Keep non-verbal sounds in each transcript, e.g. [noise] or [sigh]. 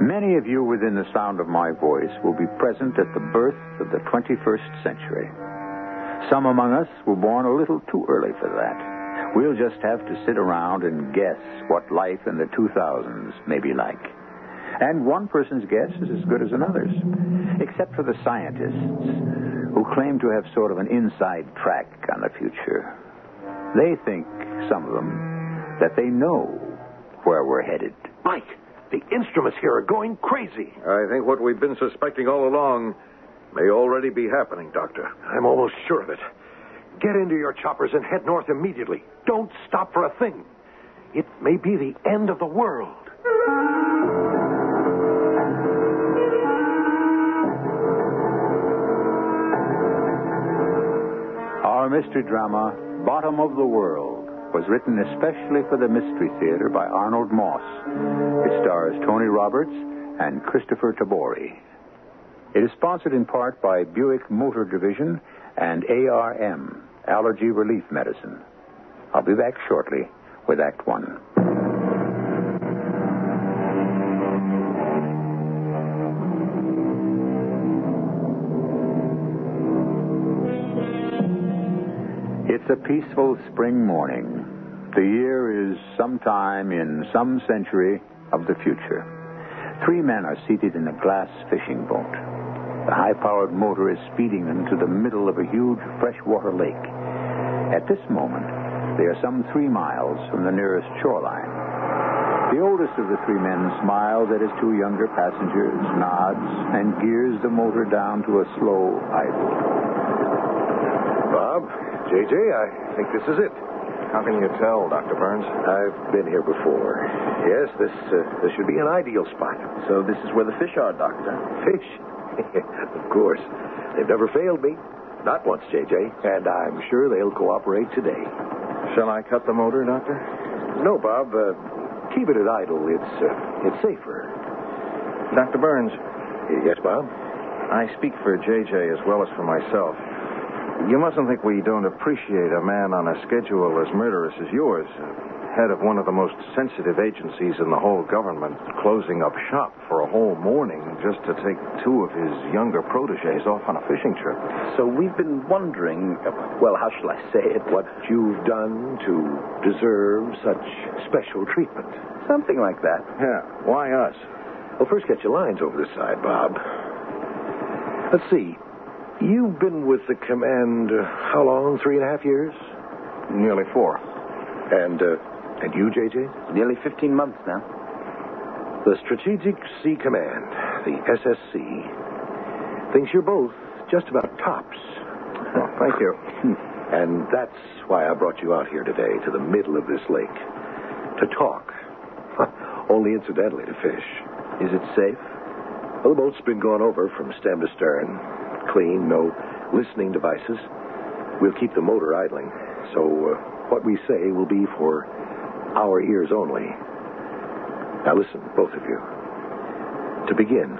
Many of you within the sound of my voice will be present at the birth of the 21st century. Some among us were born a little too early for that. We'll just have to sit around and guess what life in the 2000s may be like. And one person's guess is as good as another's, except for the scientists who claim to have sort of an inside track on the future. They think, some of them, that they know where we're headed. Mike, the instruments here are going crazy. I think what we've been suspecting all along may already be happening, Doctor. I'm almost sure of it. Get into your choppers and head north immediately. Don't stop for a thing. It may be the end of the world. Our mystery drama, Bottom of the World, was written especially for the Mystery Theater by Arnold Moss. It stars Tony Roberts and Kristoffer Tabori. It is sponsored in part by Buick Motor Division and ARM, Allergy Relief Medicine. I'll be back shortly with Act One. It's a peaceful spring morning. The year is sometime in some century of the future. Three men are seated in a glass fishing boat. The high powered motor is speeding them to the middle of a huge freshwater lake. At this moment, they are some three miles from the nearest shoreline. The oldest of the three men smiles at his two younger passengers, nods, and gears the motor down to a slow idle. Bob, JJ, I think this is it. How can you tell, Dr. Burns? I've been here before. Yes, this uh, this should be an ideal spot. So this is where the fish are, Doctor. Fish? [laughs] of course. They've never failed me. Not once, JJ. And I'm sure they'll cooperate today. Shall I cut the motor, Doctor? No, Bob. Uh, keep it at idle. It's uh, it's safer. Dr. Burns, Yes, Bob. I speak for JJ as well as for myself. You mustn't think we don't appreciate a man on a schedule as murderous as yours, head of one of the most sensitive agencies in the whole government, closing up shop for a whole morning just to take two of his younger proteges off on a fishing trip. So we've been wondering, well, how shall I say it? What you've done to deserve such special treatment. Something like that. Yeah, why us? Well, first get your lines over this side, Bob. Let's see. You've been with the command uh, how long? Three and a half years? Nearly four. And uh, and you, JJ? Nearly 15 months now. The Strategic Sea Command, the SSC, thinks you're both just about tops. Oh, thank you. [laughs] And that's why I brought you out here today to the middle of this lake. To talk. [laughs] Only incidentally to fish. Is it safe? Well, the boat's been gone over from stem to stern. Clean, no listening devices. We'll keep the motor idling. So uh, what we say will be for our ears only. Now listen, both of you. To begin,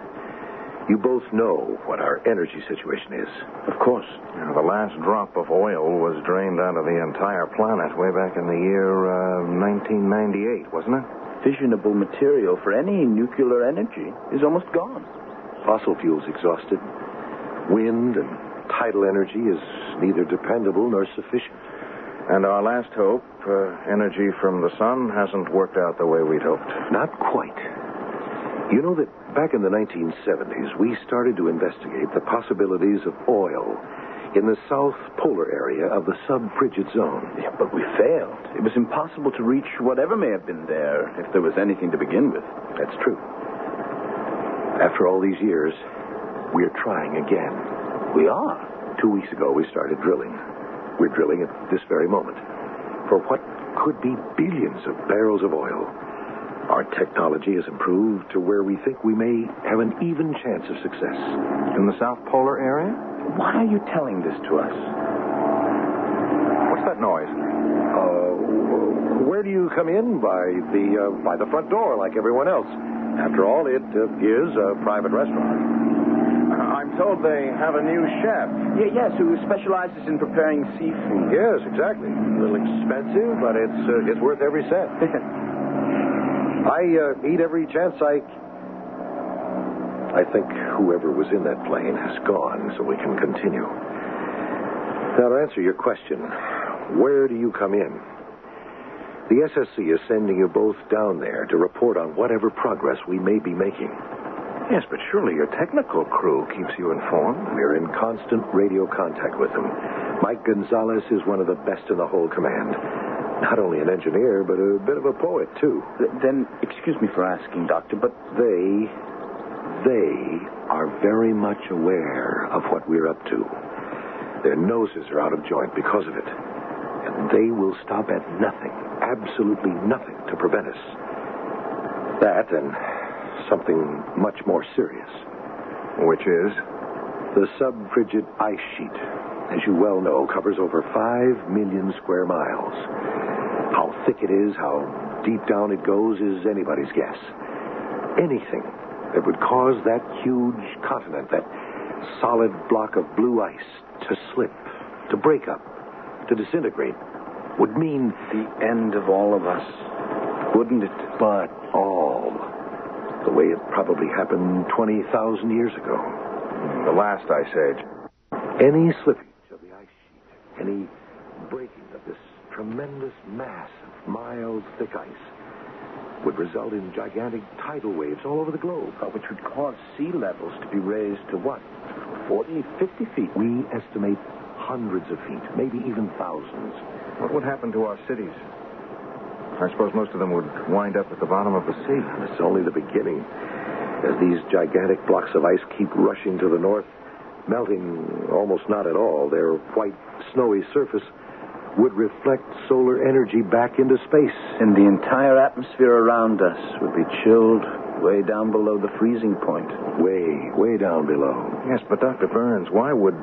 you both know what our energy situation is. Of course. Now, the last drop of oil was drained out of the entire planet way back in the year uh, 1998, wasn't it? Fissionable material for any nuclear energy is almost gone. Fossil fuels exhausted. Wind and tidal energy is neither dependable nor sufficient. And our last hope, uh, energy from the sun, hasn't worked out the way we'd hoped. Not quite. You know that Back in the 1970s, we started to investigate the possibilities of oil in the south polar area of the sub-frigid zone. Yeah, but we failed. It was impossible to reach whatever may have been there, if there was anything to begin with. That's true. After all these years, we're trying again. We are. Two weeks ago, we started drilling. We're drilling at this very moment for what could be billions of barrels of oil. Our technology has improved to where we think we may have an even chance of success. In the South Polar area? Why are you telling this to us? What's that noise? Uh, where do you come in? By the uh, by the front door, like everyone else. After all, it uh, is a private restaurant. Told they have a new chef. Yeah, yes, who specializes in preparing seafood. Yes, exactly. A little expensive, but it's uh, it's worth every cent. [laughs] I uh, eat every chance I. I think whoever was in that plane has gone, so we can continue. Now, to answer your question, where do you come in? The SSC is sending you both down there to report on whatever progress we may be making. Yes, but surely your technical crew keeps you informed. We're in constant radio contact with them. Mike Gonzalez is one of the best in the whole command. Not only an engineer, but a bit of a poet, too. Th- Then, excuse me for asking, Doctor, but They, they are very much aware of what we're up to. Their noses are out of joint because of it. And they will stop at nothing, absolutely nothing, to prevent us. That and something much more serious. Which is? The sub-frigid ice sheet, as you well know, covers over five million square miles. How thick it is, how deep down it goes, is anybody's guess. Anything that would cause that huge continent, that solid block of blue ice, to slip, to break up, to disintegrate, would mean the end of all of us, wouldn't it? but all. The way it probably happened 20,000 years ago. The last ice age. Any slippage of the ice sheet, any breaking of this tremendous mass of miles thick ice, would result in gigantic tidal waves all over the globe. Uh, which would cause sea levels to be raised to what? 40, 50 feet? We estimate hundreds of feet, maybe even thousands. What would happen to our cities? I suppose most of them would wind up at the bottom of the sea. It's only the beginning. As these gigantic blocks of ice keep rushing to the north, melting almost not at all, their white, snowy surface would reflect solar energy back into space. And the entire atmosphere around us would be chilled way down below the freezing point. Way, way down below. Yes, but Dr. Burns, why would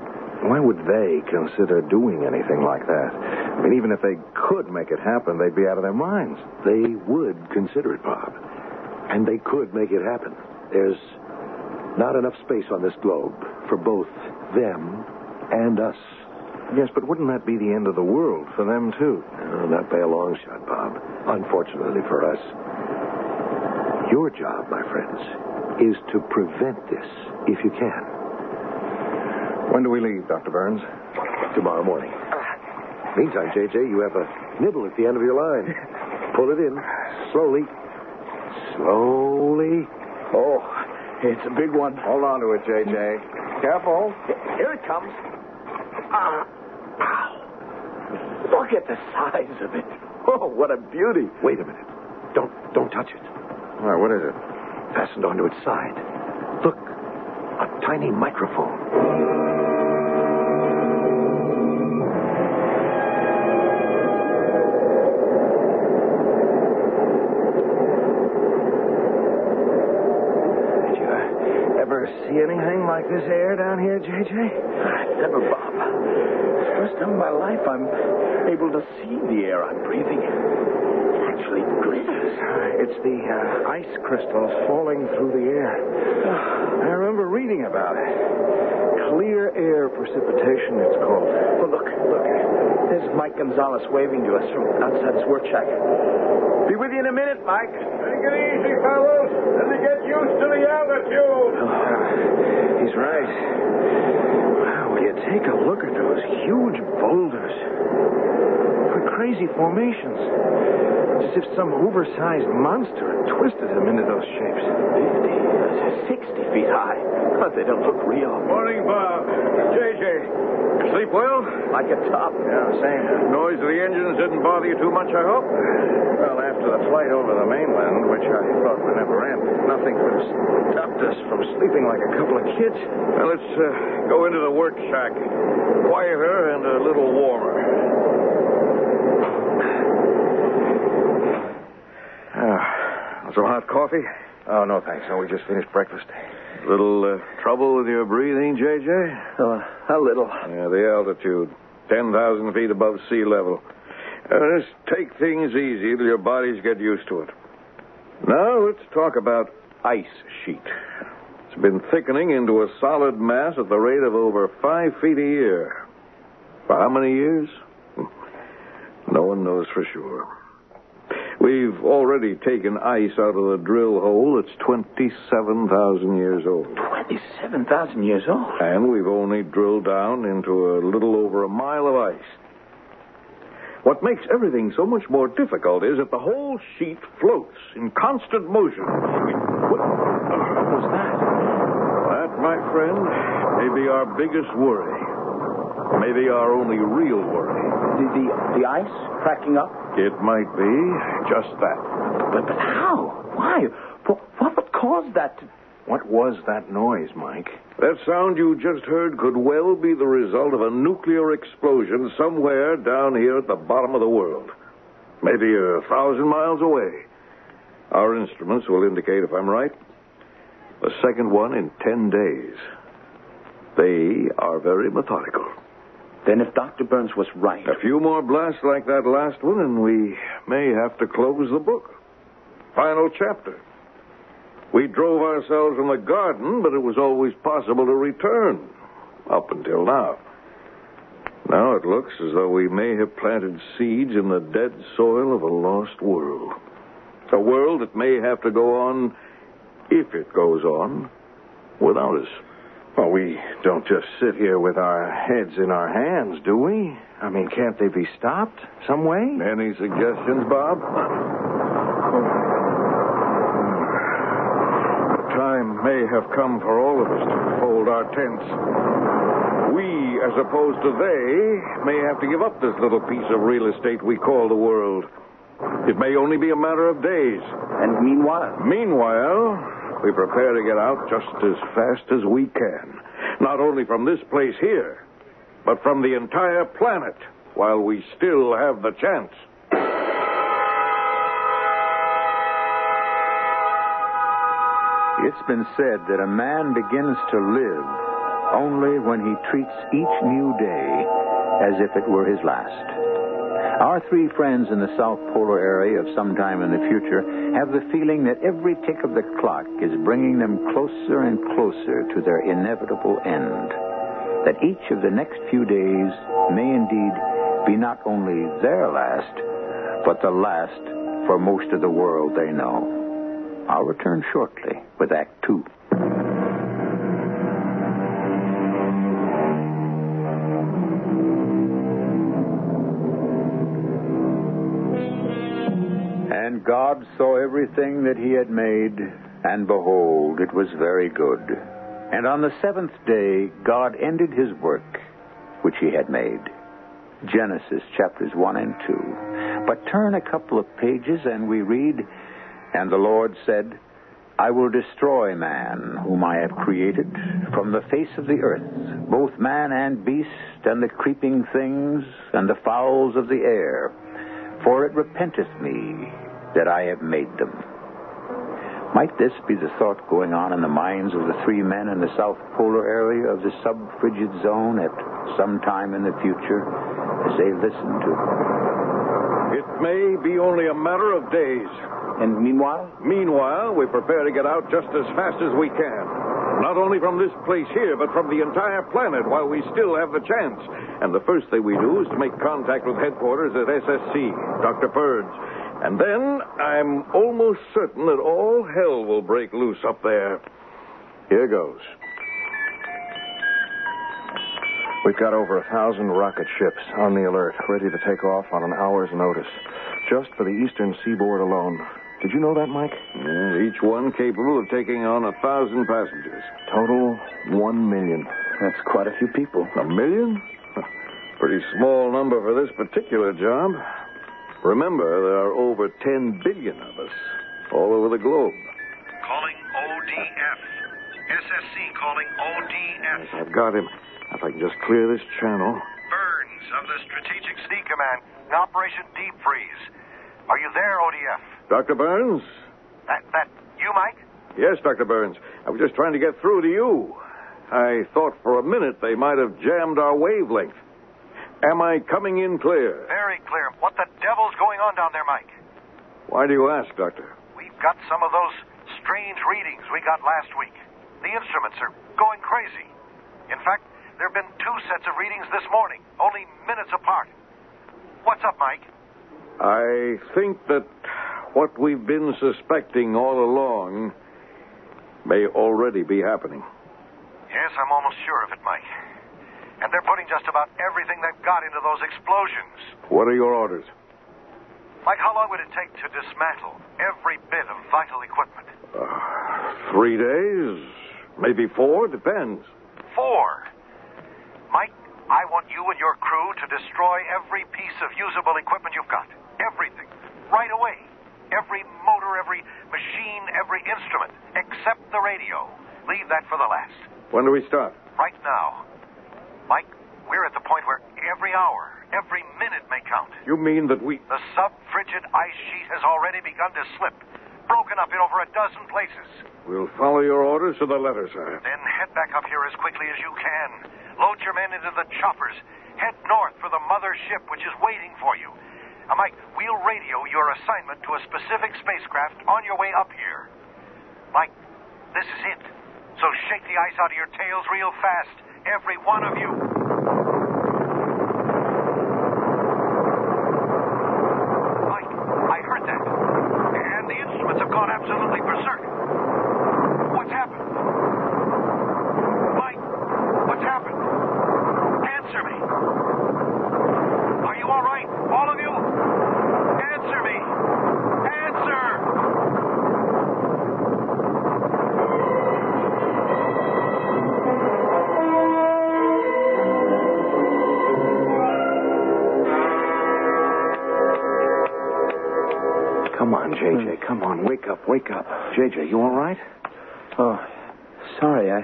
why would they consider doing anything like that? I mean, even if they could make it happen, they'd be out of their minds. They would consider it, Bob. And they could make it happen. There's not enough space on this globe for both them and us. Yes, but wouldn't that be the end of the world for them too? No, not by a long shot, Bob. Unfortunately for us. Your job, my friends, is to prevent this if you can. When do we leave, Dr. Burns? Tomorrow morning. Meantime, JJ, you have a nibble at the end of your line. Pull it in. Slowly. Slowly. Oh, it's a big one. Hold on to it, JJ. Careful. Here it comes. Ah, ow. Look at the size of it. Oh, what a beauty. Wait a minute. Don't don't touch it. All right, what is it? Fastened onto its side. Look. A tiny microphone. See anything like this air down here, JJ? Never. First time in my life I'm able to see the air I'm breathing. It actually glitters. It's the uh, ice crystals falling through the air. I remember reading about it. Clear air precipitation, it's called. Oh, look, look. There's Mike Gonzalez waving to us from outside his work shack. Be with you in a minute, Mike. Take it easy, fellows. Let me get used to the altitude. he's right. Wow, will you take a look at those huge boulders? Crazy crazy formations. It's as if some oversized monster had twisted them into those shapes. 50, 60 feet high. But they don't look real. Morning, Bob. JJ. You sleep well? Like a top. Yeah, same. Noise of the engines didn't bother you too much, I hope? Well, after the flight over the mainland, which I thought would never end, nothing could have stopped us from sleeping like a couple of kids. Well, let's uh, go into the work shack. Quieter and a little warmer. Ah, some hot coffee? Oh, no, thanks. No, we just finished breakfast. Little uh, trouble with your breathing, JJ? Uh, a little. Yeah, the altitude. 10,000 feet above sea level. Uh, just take things easy till your bodies get used to it. Now, let's talk about ice sheet. It's been thickening into a solid mass at the rate of over five feet a year. For how many years? [laughs] No one knows for sure. We've already taken ice out of the drill hole that's 27,000 years old. 27,000 years old. And we've only drilled down into a little over a mile of ice. What makes everything so much more difficult is that the whole sheet floats in constant motion. What, What was that? that, my friend, may be our biggest worry. Maybe our only real worry. The, the, the ice cracking up? It might be just that. But, but how? Why? What, what would cause that to... What was that noise, Mike? That sound you just heard could well be the result of a nuclear explosion somewhere down here at the bottom of the world. Maybe a thousand miles away. Our instruments will indicate if I'm right. The second one in ten days. They are very methodical. Then if Dr. Burns was right... A few more blasts like that last one, and we may have to close the book. Final chapter. We drove ourselves from the garden, but it was always possible to return. Up until now. Now it looks as though we may have planted seeds in the dead soil of a lost world. A world that may have to go on, if it goes on, without us. Well, we don't just sit here with our heads in our hands, do we? I mean, can't they be stopped some way? Any suggestions, Bob? The time may have come for all of us to fold our tents. We, as opposed to they, may have to give up this little piece of real estate we call the world. It may only be a matter of days. And meanwhile... Meanwhile, we prepare to get out just as fast as we can. Not only from this place here, but from the entire planet while we still have the chance. It's been said that a man begins to live only when he treats each new day as if it were his last. Our three friends in the South Polar area of some time in the future have the feeling that every tick of the clock is bringing them closer and closer to their inevitable end. That each of the next few days may indeed be not only their last, but the last for most of the world they know. I'll return shortly with Act Two. God saw everything that he had made, and behold, it was very good. And on the seventh day, God ended his work which he had made. Genesis chapters 1 and 2. But turn a couple of pages, and we read, And the Lord said, I will destroy man, whom I have created, from the face of the earth, both man and beast, and the creeping things, and the fowls of the air, for it repenteth me that I have made them. Might this be the thought going on in the minds of the three men in the South Polar area of the sub-frigid zone at some time in the future as they listen to... It It may be only a matter of days. And meanwhile? Meanwhile, we prepare to get out just as fast as we can. Not only from this place here, but from the entire planet while we still have the chance. And the first thing we do is to make contact with headquarters at SSC, Dr. Burns. And then I'm almost certain that all hell will break loose up there. Here goes. We've got over a thousand rocket ships on the alert, ready to take off on an hour's notice, just for the eastern seaboard alone. Did you know that, Mike? Mm, each one capable of taking on a thousand passengers. Total one million. That's quite a few people. A million? [laughs] Pretty small number for this particular job. Remember, there are over 10 billion of us all over the globe. Calling ODF. SSC calling ODF. Yes, I've got him. If I can just clear this channel. Burns of the Strategic Sea Command. Operation Deep Freeze. Are you there, ODF? Dr. Burns? That, that, you, Mike? Yes, Dr. Burns. I was just trying to get through to you. I thought for a minute they might have jammed our wavelength. Am I coming in clear? Very clear. What the devil's going on down there, Mike? Why do you ask, Doctor? We've got some of those strange readings we got last week. The instruments are going crazy. In fact, there have been two sets of readings this morning, only minutes apart. What's up, Mike? I think that what we've been suspecting all along may already be happening. Yes, I'm almost sure of it, Mike. And they're putting just about everything they've got into those explosions. What are your orders? Mike, how long would it take to dismantle every bit of vital equipment? Uh, three days, maybe four, depends. Four. Mike, I want you and your crew to destroy every piece of usable equipment you've got. Everything. Right away. Every motor, every machine, every instrument, except the radio. Leave that for the last. When do we start? Right now. Mike, we're at the point where every hour, every minute may count. You mean that we. The sub-frigid ice sheet has already begun to slip, broken up in over a dozen places. We'll follow your orders to the letter, sir. Then head back up here as quickly as you can. Load your men into the choppers. Head north for the mother ship, which is waiting for you. Now, Mike, we'll radio your assignment to a specific spacecraft on your way up here. Mike, this is it. So shake the ice out of your tails real fast. Every one of you. Mike, I heard that. And the instruments have gone absolutely berserk. Up. Wake up. JJ, you all right? Oh, sorry. I,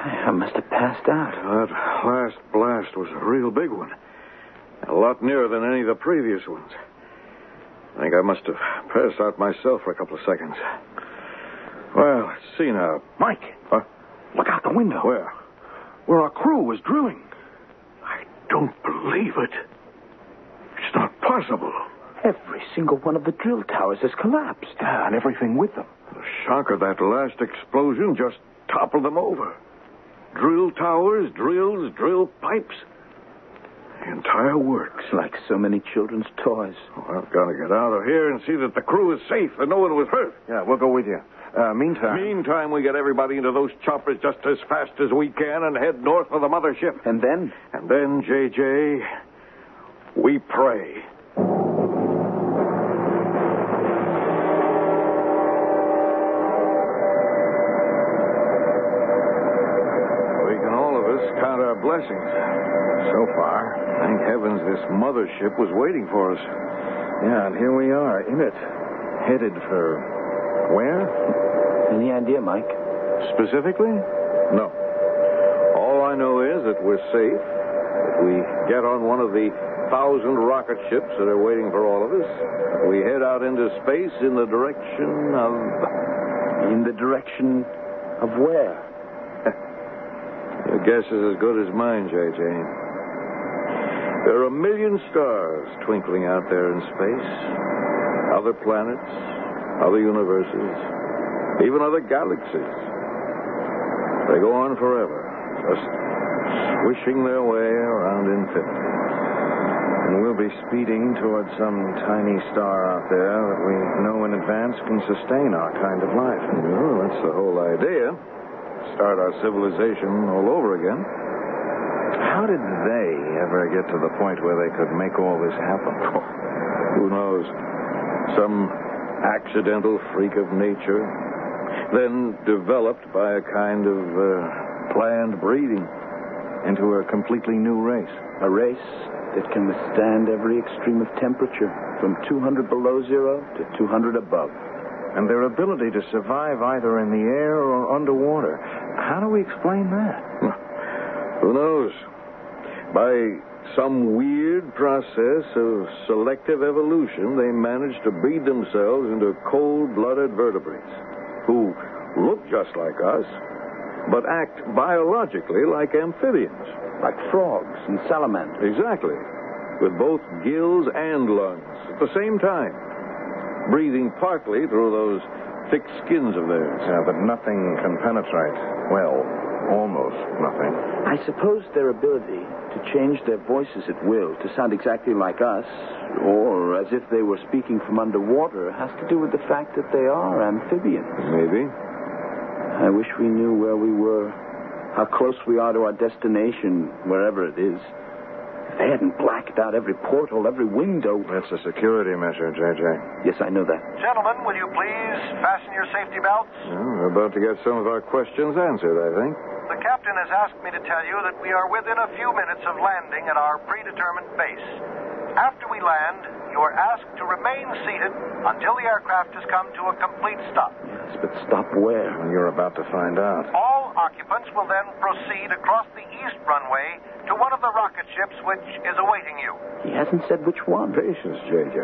I must have passed out. That last blast was a real big one. A lot nearer than any of the previous ones. I think I must have passed out myself for a couple of seconds. Well, let's see now. Mike, Huh? look out the window. Where? Where our crew was drilling. I don't believe it. It's not possible. Every single one of the drill towers has collapsed. Yeah, and everything with them. The shock of that last explosion just toppled them over. Drill towers, drills, drill pipes. The entire works. Like so many children's toys. Well, I've got to get out of here and see that the crew is safe and no one was hurt. Yeah, we'll go with you. Uh, meantime. Meantime, we get everybody into those choppers just as fast as we can and head north for the mothership. And then? And then, JJ, we pray. Count our blessings. So far, thank heavens this mothership was waiting for us. Yeah, and here we are in it. Headed for. Where? Any idea, Mike? Specifically? No. All I know is that we're safe. That we get on one of the thousand rocket ships that are waiting for all of us. We head out into space in the direction of. In the direction of where? Your guess is as good as mine, J.J. There are a million stars twinkling out there in space. Other planets, other universes, even other galaxies. They go on forever, just swishing their way around infinity. And we'll be speeding towards some tiny star out there that we know in advance can sustain our kind of life. Well, that's the whole idea. Start our civilization all over again. How did they ever get to the point where they could make all this happen? [laughs] Who knows? Some accidental freak of nature, then developed by a kind of uh, planned breeding. Into a completely new race. A race that can withstand every extreme of temperature, from 200 below zero to 200 above. And their ability to survive either in the air or underwater. How do we explain that? Hmm. Who knows? By some weird process of selective evolution, they managed to breed themselves into cold blooded vertebrates who look just like us, but act biologically like amphibians. Like frogs and salamanders. Exactly. With both gills and lungs at the same time, breathing partly through those thick skins of theirs. Yeah, but nothing can penetrate. Well, almost nothing. I suppose their ability to change their voices at will to sound exactly like us, or as if they were speaking from underwater, has to do with the fact that they are amphibians. Maybe. I wish we knew where we were, how close we are to our destination, wherever it is. If they hadn't blacked out every porthole, every window. That's a security measure, J.J. Yes, I know that. Gentlemen, will you please fasten your safety belts? Well, we're about to get some of our questions answered, I think. The captain has asked me to tell you that we are within a few minutes of landing at our predetermined base. After we land, you are asked to remain seated until the aircraft has come to a complete stop. Yes, but stop where? You're about to find out. All occupants will then proceed across the east runway to one of the rocket ships which is awaiting you. He hasn't said which one. Patience, J.J.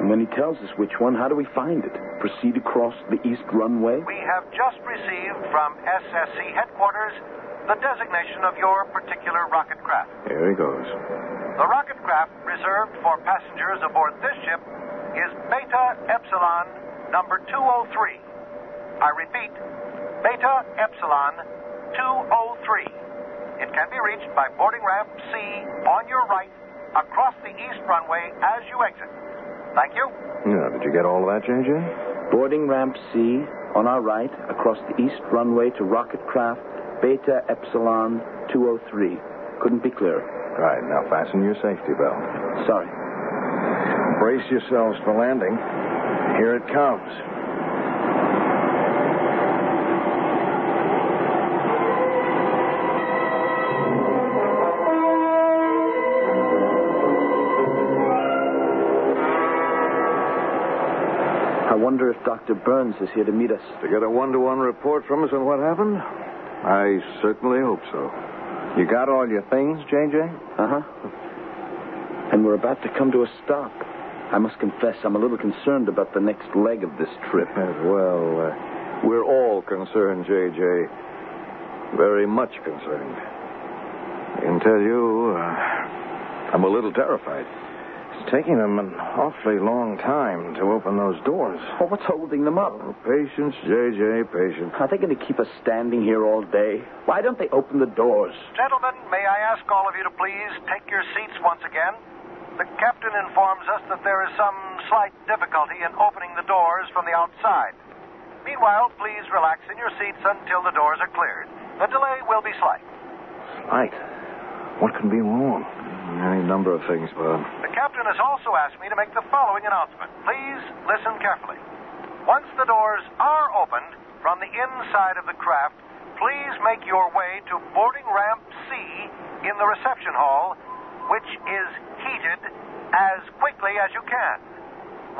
And when he tells us which one, how do we find it? Proceed across the east runway? We have just received from SSC headquarters the designation of your particular rocket craft. Here he goes. The rocket craft reserved for passengers aboard this ship is Beta Epsilon number 203. I repeat, Beta Epsilon 203. It can be reached by boarding ramp C on your right across the east runway as you exit. Thank you. Yeah, did you get all of that, J.J.? Boarding ramp C on our right across the east runway to rocket craft Beta Epsilon 203. Couldn't be clearer. Right, now fasten your safety belt. Sorry. Brace yourselves for landing. Here it comes. Wonder if Dr. Burns is here to meet us. To get a one to one report from us on what happened? I certainly hope so. You got all your things, J.J.? Uh huh. And we're about to come to a stop. I must confess, I'm a little concerned about the next leg of this trip. [laughs] well, uh, we're all concerned, J.J. Very much concerned. I can tell you, uh, I'm a little terrified. It's taking them an awfully long time to open those doors. Oh, what's holding them up? Oh, patience, J.J., patience. Are they going to keep us standing here all day? Why don't they open the doors? Gentlemen, may I ask all of you to please take your seats once again? The captain informs us that there is some slight difficulty in opening the doors from the outside. Meanwhile, please relax in your seats until the doors are cleared. The delay will be slight. Slight. What can be wrong? Any number of things, Bob. Um, the captain has also asked me to make the following announcement. Please listen carefully. Once the doors are opened from the inside of the craft, please make your way to boarding ramp C in the reception hall, which is heated as quickly as you can.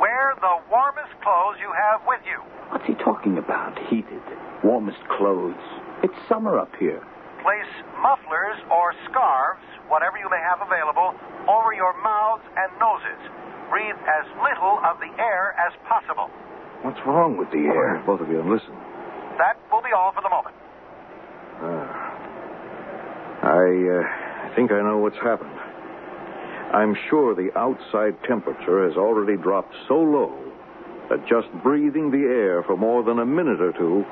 Wear the warmest clothes you have with you. What's he talking about? Heated. Warmest clothes. It's summer up here. Place mufflers or scarves, whatever you may have available, over your mouths and noses. Breathe as little of the air as possible. What's wrong with the air? both of you, listen. That will be all for the moment. I uh, think I know what's happened. I'm sure the outside temperature has already dropped so low that just breathing the air for more than a minute or two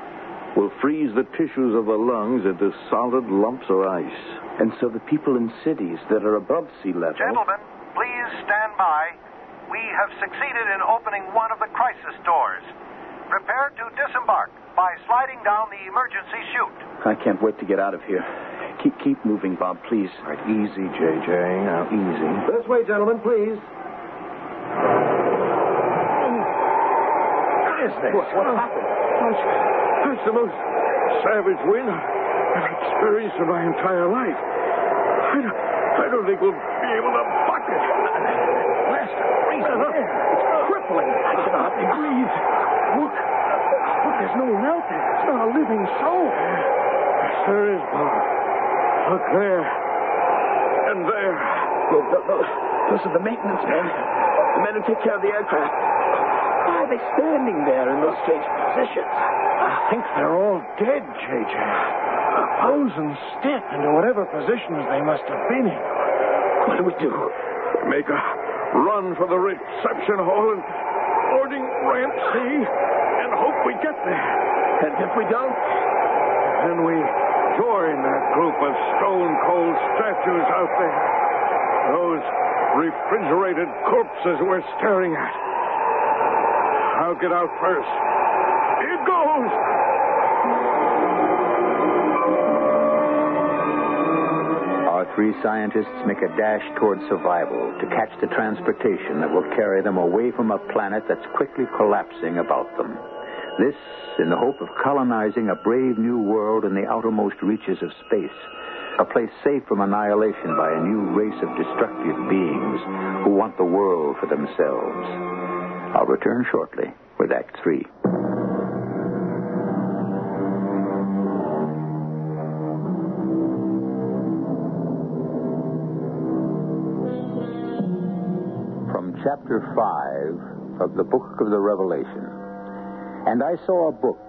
will freeze the tissues of the lungs into solid lumps of ice. And so the people in cities that are above sea level. Gentlemen, please stand by. We have succeeded in opening one of the crisis doors. Prepare to disembark by sliding down the emergency chute. I can't wait to get out of here. Keep, keep moving, Bob, please. All right, easy, JJ. Now, easy. This way, gentlemen, please. What is this? What, what happened? That's the most savage wind I've experienced in my entire life. I don't, I don't think we'll be able to buck it. Lester, freezing air. It's crippling. I can hardly breathe. Look. Look, there's no one out there. It's not a living soul. Yes, there is, Bob. Look there. And there. Look, th- those, those are the maintenance men. The men who take care of the aircraft. Why are they standing there in those strange positions? I think they're all dead, JJ. Frozen stiff into whatever positions they must have been in. What do we do? Make a run for the reception hall and boarding ramp C and hope we get there. And if we don't? Then we join that group of stone cold statues out there. Those refrigerated corpses we're staring at. I'll get out first. Here goes! Our three scientists make a dash toward survival to catch the transportation that will carry them away from a planet that's quickly collapsing about them. This, in the hope of colonizing a brave new world in the outermost reaches of space, a place safe from annihilation by a new race of destructive beings who want the world for themselves. I'll return shortly with Act Three. from chapter 5 of the book of the Revelation. And I saw a book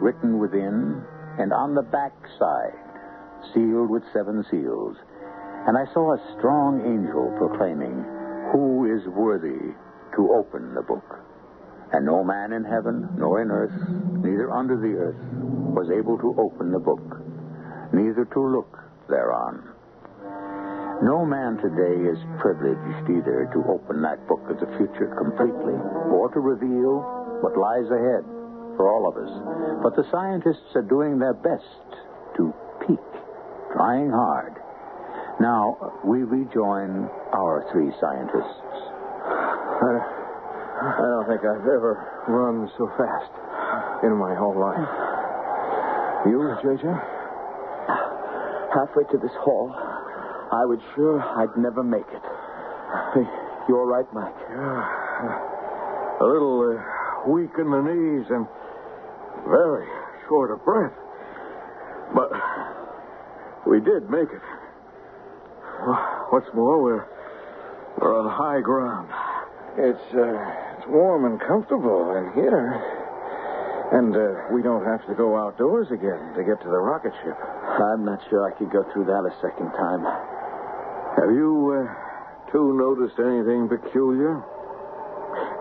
written within and on the back side, sealed with seven seals. And I saw a strong angel proclaiming, Who is worthy to open the book? And no man in heaven, nor in earth, neither under the earth, was able to open the book, neither to look thereon. No man today is privileged either to open that book of the future completely or to reveal what lies ahead for all of us. But the scientists are doing their best to peek, trying hard. Now, we rejoin our three scientists. I, I don't think I've ever run so fast in my whole life. You, JJ? Halfway to this hall, I was sure I'd never make it. Hey, you all right, Mike? A little uh, weak in the knees and very short of breath. But we did make it. What's more, we're, we're on high ground. It's, uh, it's warm and comfortable in here. And uh, we don't have to go outdoors again to get to the rocket ship. I'm not sure I could go through that a second time. Have you uh, two noticed anything peculiar?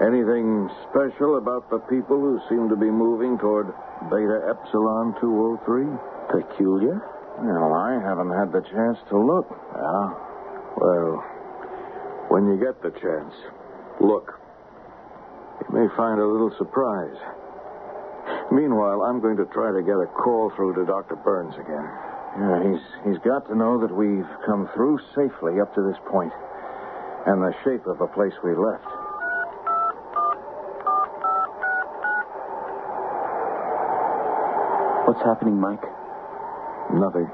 Anything special about the people who seem to be moving toward Beta Epsilon 203? Peculiar? Well, I haven't had the chance to look. Yeah? Well, when you get the chance, look. You may find a little surprise. Meanwhile, I'm going to try to get a call through to Dr. Burns again. Yeah, he's he's got to know that we've come through safely up to this point, and the shape of the place we left. What's happening, Mike? Nothing.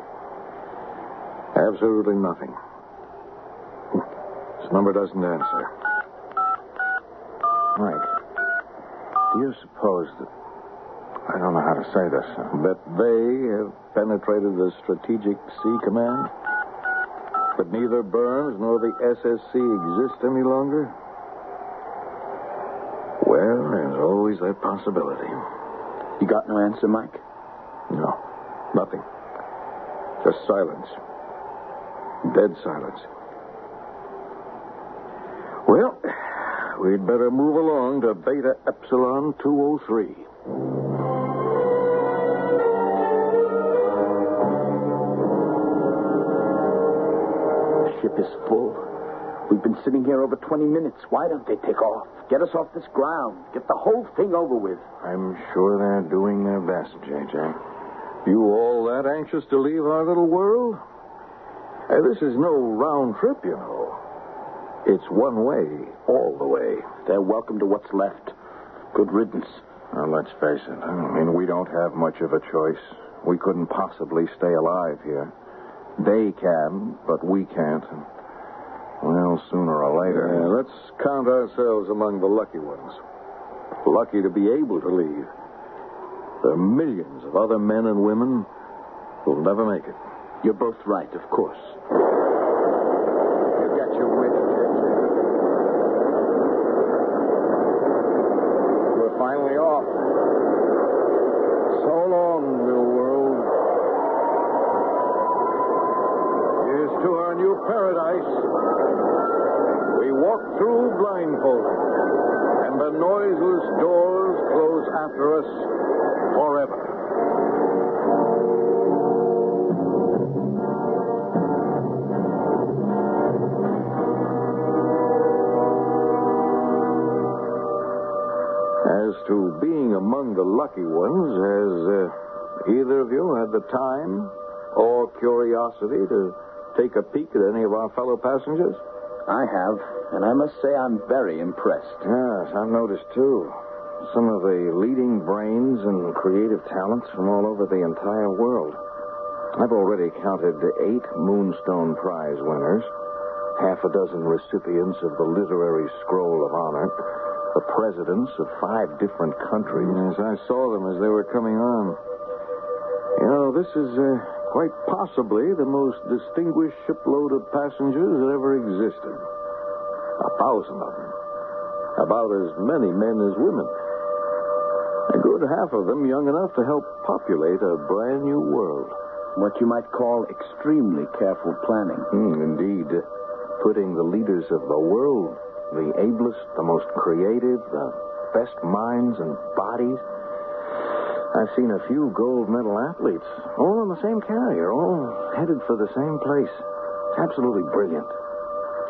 Absolutely nothing. This number doesn't answer. Mike, do you suppose that. I don't know how to say this. That they have penetrated the Strategic Sea Command? But neither Burns nor the SSC exist any longer? Well, there's always that possibility. You got no answer, Mike? No, nothing. Just silence. Dead silence. Well, we'd better move along to Beta Epsilon 203. The ship is full. We've been sitting here over 20 minutes. Why don't they take off? Get us off this ground. Get the whole thing over with. I'm sure they're doing their best, JJ. You all that anxious to leave our little world? Hey, this is no round trip, you know. It's one way, all the way. They're welcome to what's left. Good riddance. Now, let's face it. I mean, we don't have much of a choice. We couldn't possibly stay alive here. They can, but we can't. Well, sooner or later. Yeah, let's count ourselves among the lucky ones. Lucky to be able to leave. There are millions of other men and women who'll never make it. You're both right, of course. You got your wish, JJ. We're finally off. So long, little world. Here's to our new paradise. We walk through blindfolded, and the noiseless doors close after us forever. As to being among the lucky ones, has uh, either of you had the time or curiosity to take a peek at any of our fellow passengers? I have, and I must say I'm very impressed. Yes, I've noticed too. Some of the leading brains and creative talents from all over the entire world. I've already counted eight Moonstone Prize winners, half a dozen recipients of the Literary Scroll of Honor, the presidents of five different countries. Yes, I saw them as they were coming on. You know, this is uh, quite possibly the most distinguished shipload of passengers that ever existed. A thousand of them. About as many men as women. A good half of them young enough to help populate a brand new world. What you might call extremely careful planning. Hmm, indeed. Putting the leaders of the world, the ablest, the most creative, the best minds and bodies. I've seen a few gold medal athletes, all on the same carrier, all headed for the same place. Absolutely brilliant.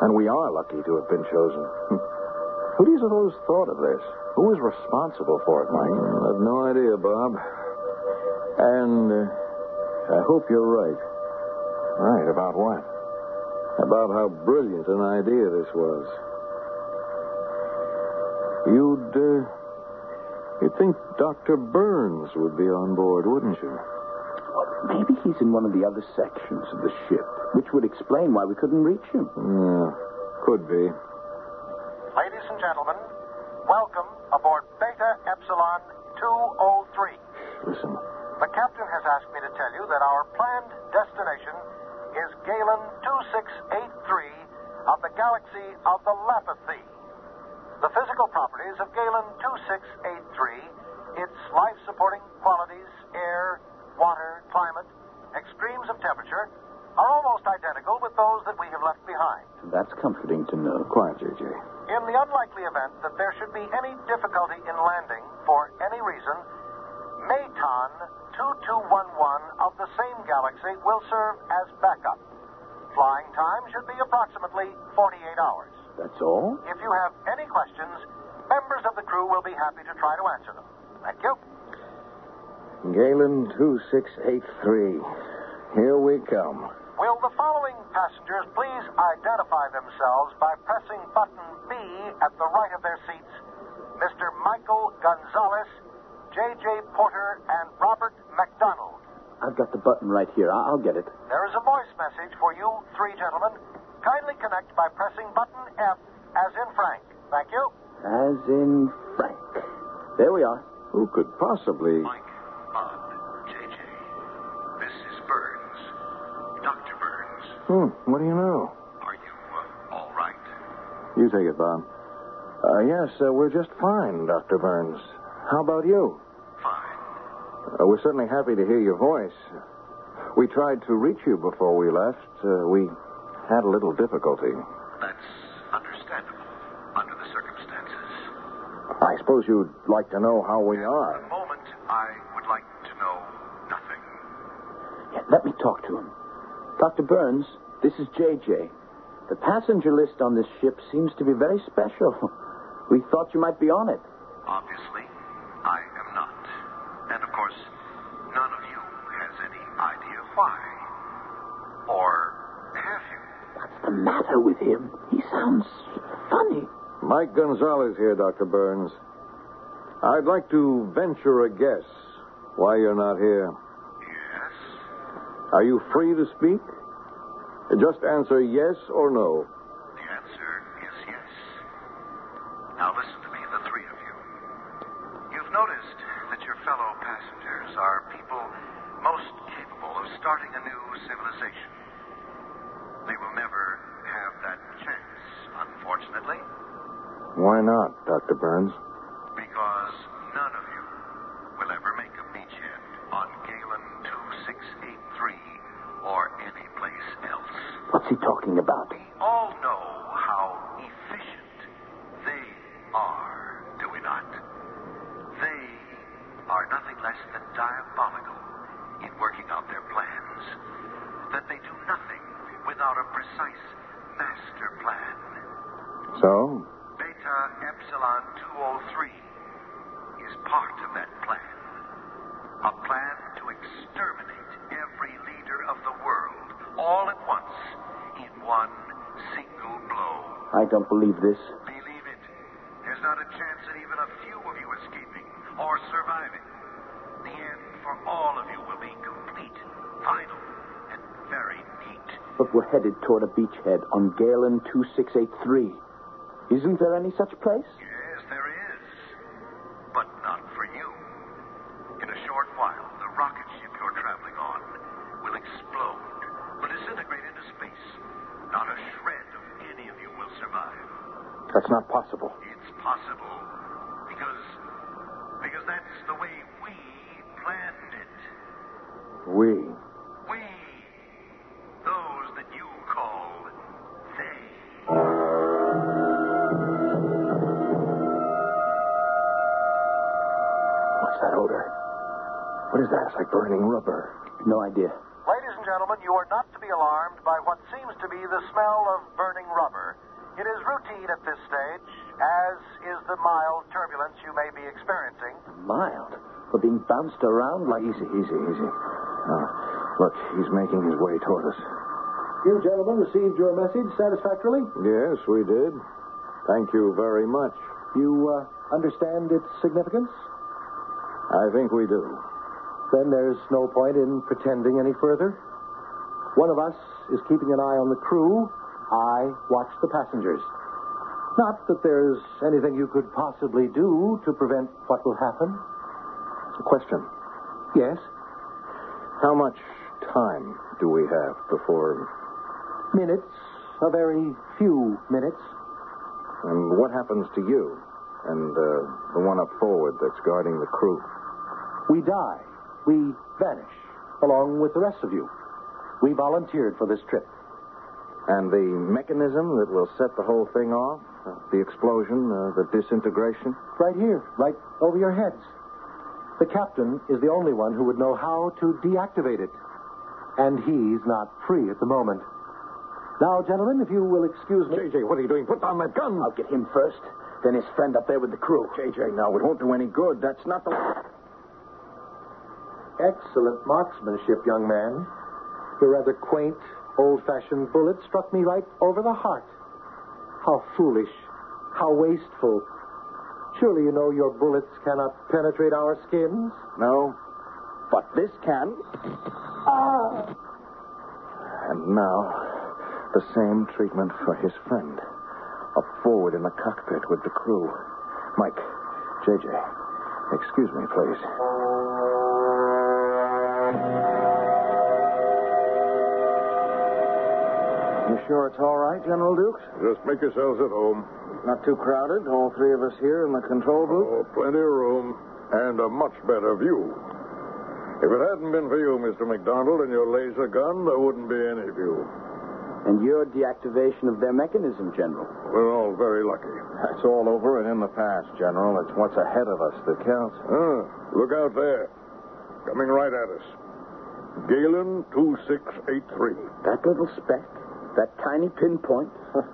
And we are lucky to have been chosen. [laughs] Who do you suppose thought of this? Who was responsible for it, Mike? I have no idea, Bob. And uh, I hope you're right. Right, about what? About how brilliant an idea this was. You'd, uh, you'd think Dr. Burns would be on board, wouldn't you? Maybe he's in one of the other sections of the ship, which would explain why we couldn't reach him. Yeah, could be. Ladies and gentlemen, welcome aboard Beta Epsilon 203. Listen. The captain has asked me to tell you that our planned destination is Galen 2683 of the galaxy of the Lapithee. The physical properties of Galen 2683, its life supporting qualities, air, water, climate, extremes of temperature, are almost identical with those that we have left behind. That's comforting to know. Quiet, JJ. In the unlikely event that there should be any difficulty in landing for any reason, Maton 2211 of the same galaxy will serve as backup. Flying time should be approximately 48 hours. That's all? If you have any questions, members of the crew will be happy to try to answer them. Thank you. Galen 2683. Here we come. Will the following passengers please identify themselves by pressing button B at the right of their seats? Mr. Michael Gonzalez, J.J. Porter, and Robert McDonald. I've got the button right here. I- I'll get it. There is a voice message for you three gentlemen. Kindly connect by pressing button F as in Frank. Thank you. As in Frank. There we are. Who could possibly. Mike, Bob, JJ. This is Burns. Dr. Burns. Hmm, what do you know? Are you uh, all right? You take it, Bob. Uh, yes, uh, we're just fine, Dr. Burns. How about you? Fine. Uh, we're certainly happy to hear your voice. We tried to reach you before we left. Uh, we had a little difficulty. That's understandable under the circumstances. I suppose you'd like to know how we are. At are. the moment, I would like to know nothing. Yeah, let me talk to him. Dr. Burns, this is J.J. The passenger list on this ship seems to be very special. [laughs] We thought you might be on it. Obviously, I am not. And of course, none of you has matter with him? He sounds funny. Mike Gonzalez here, Dr. Burns. I'd like to venture a guess why you're not here. Yes? Are you free to speak? Just answer yes or no. The answer is yes. Now listen to me, the three of you. You've noticed that your fellow passengers are people most capable of starting a new civilization. They will never have that chance, unfortunately, Why not, Dr. Burns? because none of you will ever make a beachhead on Galen 2683 or any place else. He talking about? We all know how efficient they are, do we not? They are nothing less than diabolical in working out their plans. That they do nothing without a precise master plan. So? Beta Epsilon 203 is part of that plan. A plan to exterminate every leader of the world all at once in one single blow. I don't believe this. Believe it. There's not a chance at even a few of you escaping or surviving. The end for all of you will be complete, final, and very neat. But we're headed toward a beachhead on Galen 2683. Isn't there any such place? That odor? What is that? It's like burning rubber. No idea. Ladies and gentlemen, you are not to be alarmed by what seems to be the smell of burning rubber. It is routine at this stage, as is the mild turbulence you may be experiencing. Mild. We're being bounced around like. Easy, easy, easy. Uh, look, he's making his way toward us. You gentlemen received your message satisfactorily? Yes, we did. Thank you very much. You uh, understand its significance? I think we do. Then there's no point in pretending any further. One of us is keeping an eye on the crew. I watch the passengers. Not that there's anything you could possibly do to prevent what will happen. A question. Yes, How much time do we have before. minutes, a very few minutes. And what happens to you and uh, the one up forward that's guarding the crew? We die. We vanish, along with the rest of you. We volunteered for this trip. And the mechanism that will set the whole thing off? Uh, the explosion, uh, the disintegration? Right here, right over your heads. The captain is the only one who would know how to deactivate it. And he's not free at the moment. Now, gentlemen, if you will excuse me. JJ, what are you doing? Put down that gun. I'll get him first, then his friend up there with the crew. JJ, now, it won't do any good. That's not the. Excellent marksmanship, young man. Your rather quaint, old fashioned bullet struck me right over the heart. How foolish. How wasteful. Surely you know your bullets cannot penetrate our skins? No. But this can. Ah! And now, the same treatment for his friend. Up forward in the cockpit with the crew. Mike, JJ, excuse me, please. You sure it's all right, General Dukes? Just make yourselves at home. Not too crowded? All three of us here in the control booth? Oh, plenty of room and a much better view. If it hadn't been for you, Mr. McDonald, and your laser gun, there wouldn't be any view. And your deactivation of their mechanism, General. We're all very lucky. That's all over and in the past, General. It's what's ahead of us that counts. Ah, look out there. Coming right at us. Galen 2683. That little speck, that tiny pinpoint. [laughs]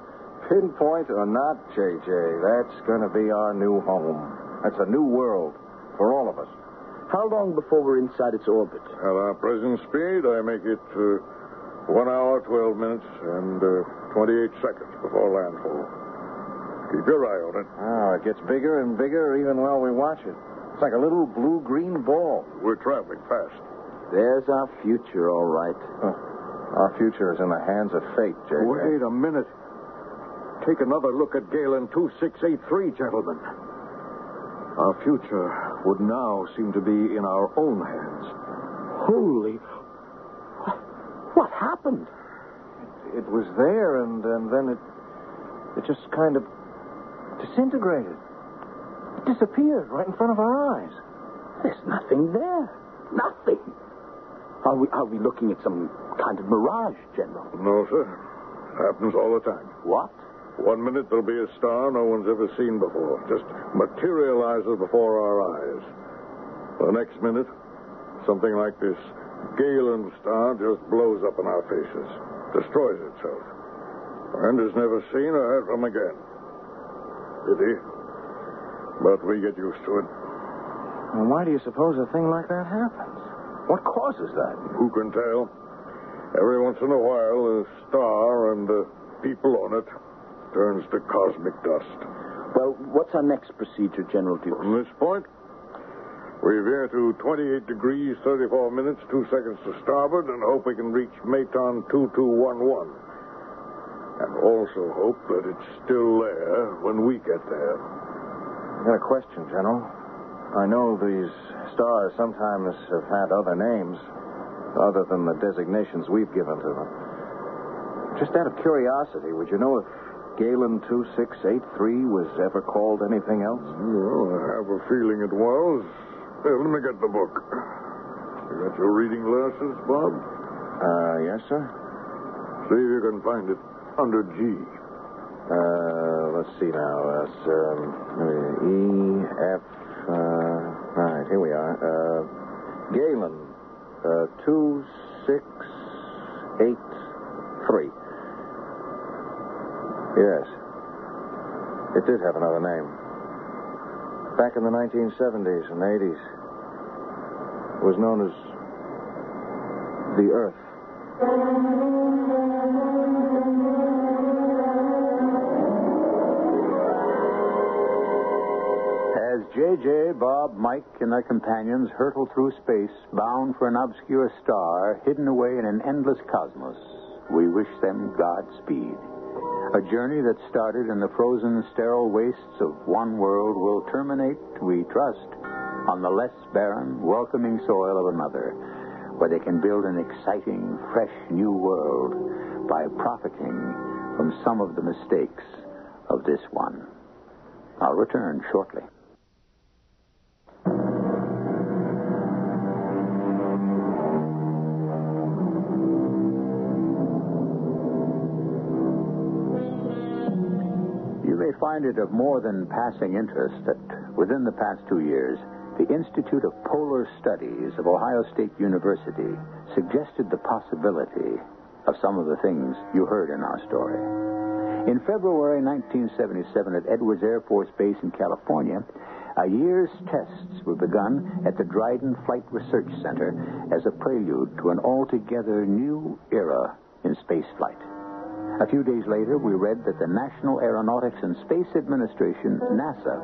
Pinpoint or not, JJ, that's going to be our new home. That's a new world for all of us. How long before we're inside its orbit? At our present speed, I make it uh, One hour, 12 minutes, and uh, 28 seconds before landfall. Keep your eye on it. Oh, it gets bigger and bigger even while we watch it. It's like a little blue-green ball. We're traveling fast. There's our future, all right. Our future is in the hands of fate, J.J. Wait a minute. Take another look at Galen 2683, gentlemen. Our future would now seem to be in our own hands. Holy. What happened? It was there, and, and then it, it just kind of disintegrated. It disappeared right in front of our eyes. There's nothing there. Nothing. Are we, are we looking at some kind of mirage, General? No, sir. Happens all the time. What? One minute there'll be a star no one's ever seen before. Just materializes before our eyes. The next minute, something like this Galen star just blows up in our faces, destroys itself, and is never seen or heard from again. Pity. But we get used to it. And why do you suppose a thing like that happens? What causes that? Who can tell? Every once in a while, a star and the people on it turns to cosmic dust. Well, what's our next procedure, General Dukes? From this point, we veer to 28 degrees, 34 minutes, 2 seconds to starboard, and hope we can reach Maton 2211. And also hope that it's still there when we get there. I got a question, General. I know these stars sometimes have had other names, other than the designations we've given to them. Just out of curiosity, would you know if Galen 2683 was ever called anything else? Well, I have a feeling it was. Here, let me get the book. You got your reading glasses, Bob? Uh, yes, sir. See if you can find it under G. Uh, let's see now. That's um, E, F. Uh, right, here we are. Uh, Galen, uh, two six eight three. Yes, it did have another name. Back in the 1970s and 80s, it was known as the Earth. J.J., Bob, Mike, and their companions hurtle through space, bound for an obscure star hidden away in an endless cosmos, we wish them Godspeed. A journey that started in the frozen, sterile wastes of one world will terminate, we trust, on the less barren, welcoming soil of another, where they can build an exciting, fresh new world by profiting from some of the mistakes of this one. I'll return shortly. Find it of more than passing interest that within the past two years, the Institute of Polar Studies of Ohio State University suggested the possibility of some of the things you heard in our story. In February 1977 at Edwards Air Force Base in California, a year's tests were begun at the Dryden Flight Research Center as a prelude to an altogether new era in spaceflight. A few days later, we read that the National Aeronautics and Space Administration, NASA,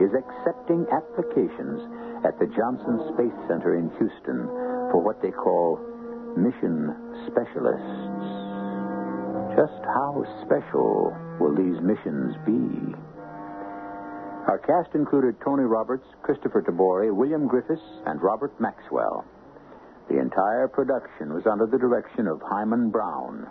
is accepting applications at the Johnson Space Center in Houston for what they call mission specialists. Just how special will these missions be? Our cast included Tony Roberts, Kristoffer Tabori, William Griffis, and Robert Maxwell. The entire production was under the direction of Himan Brown.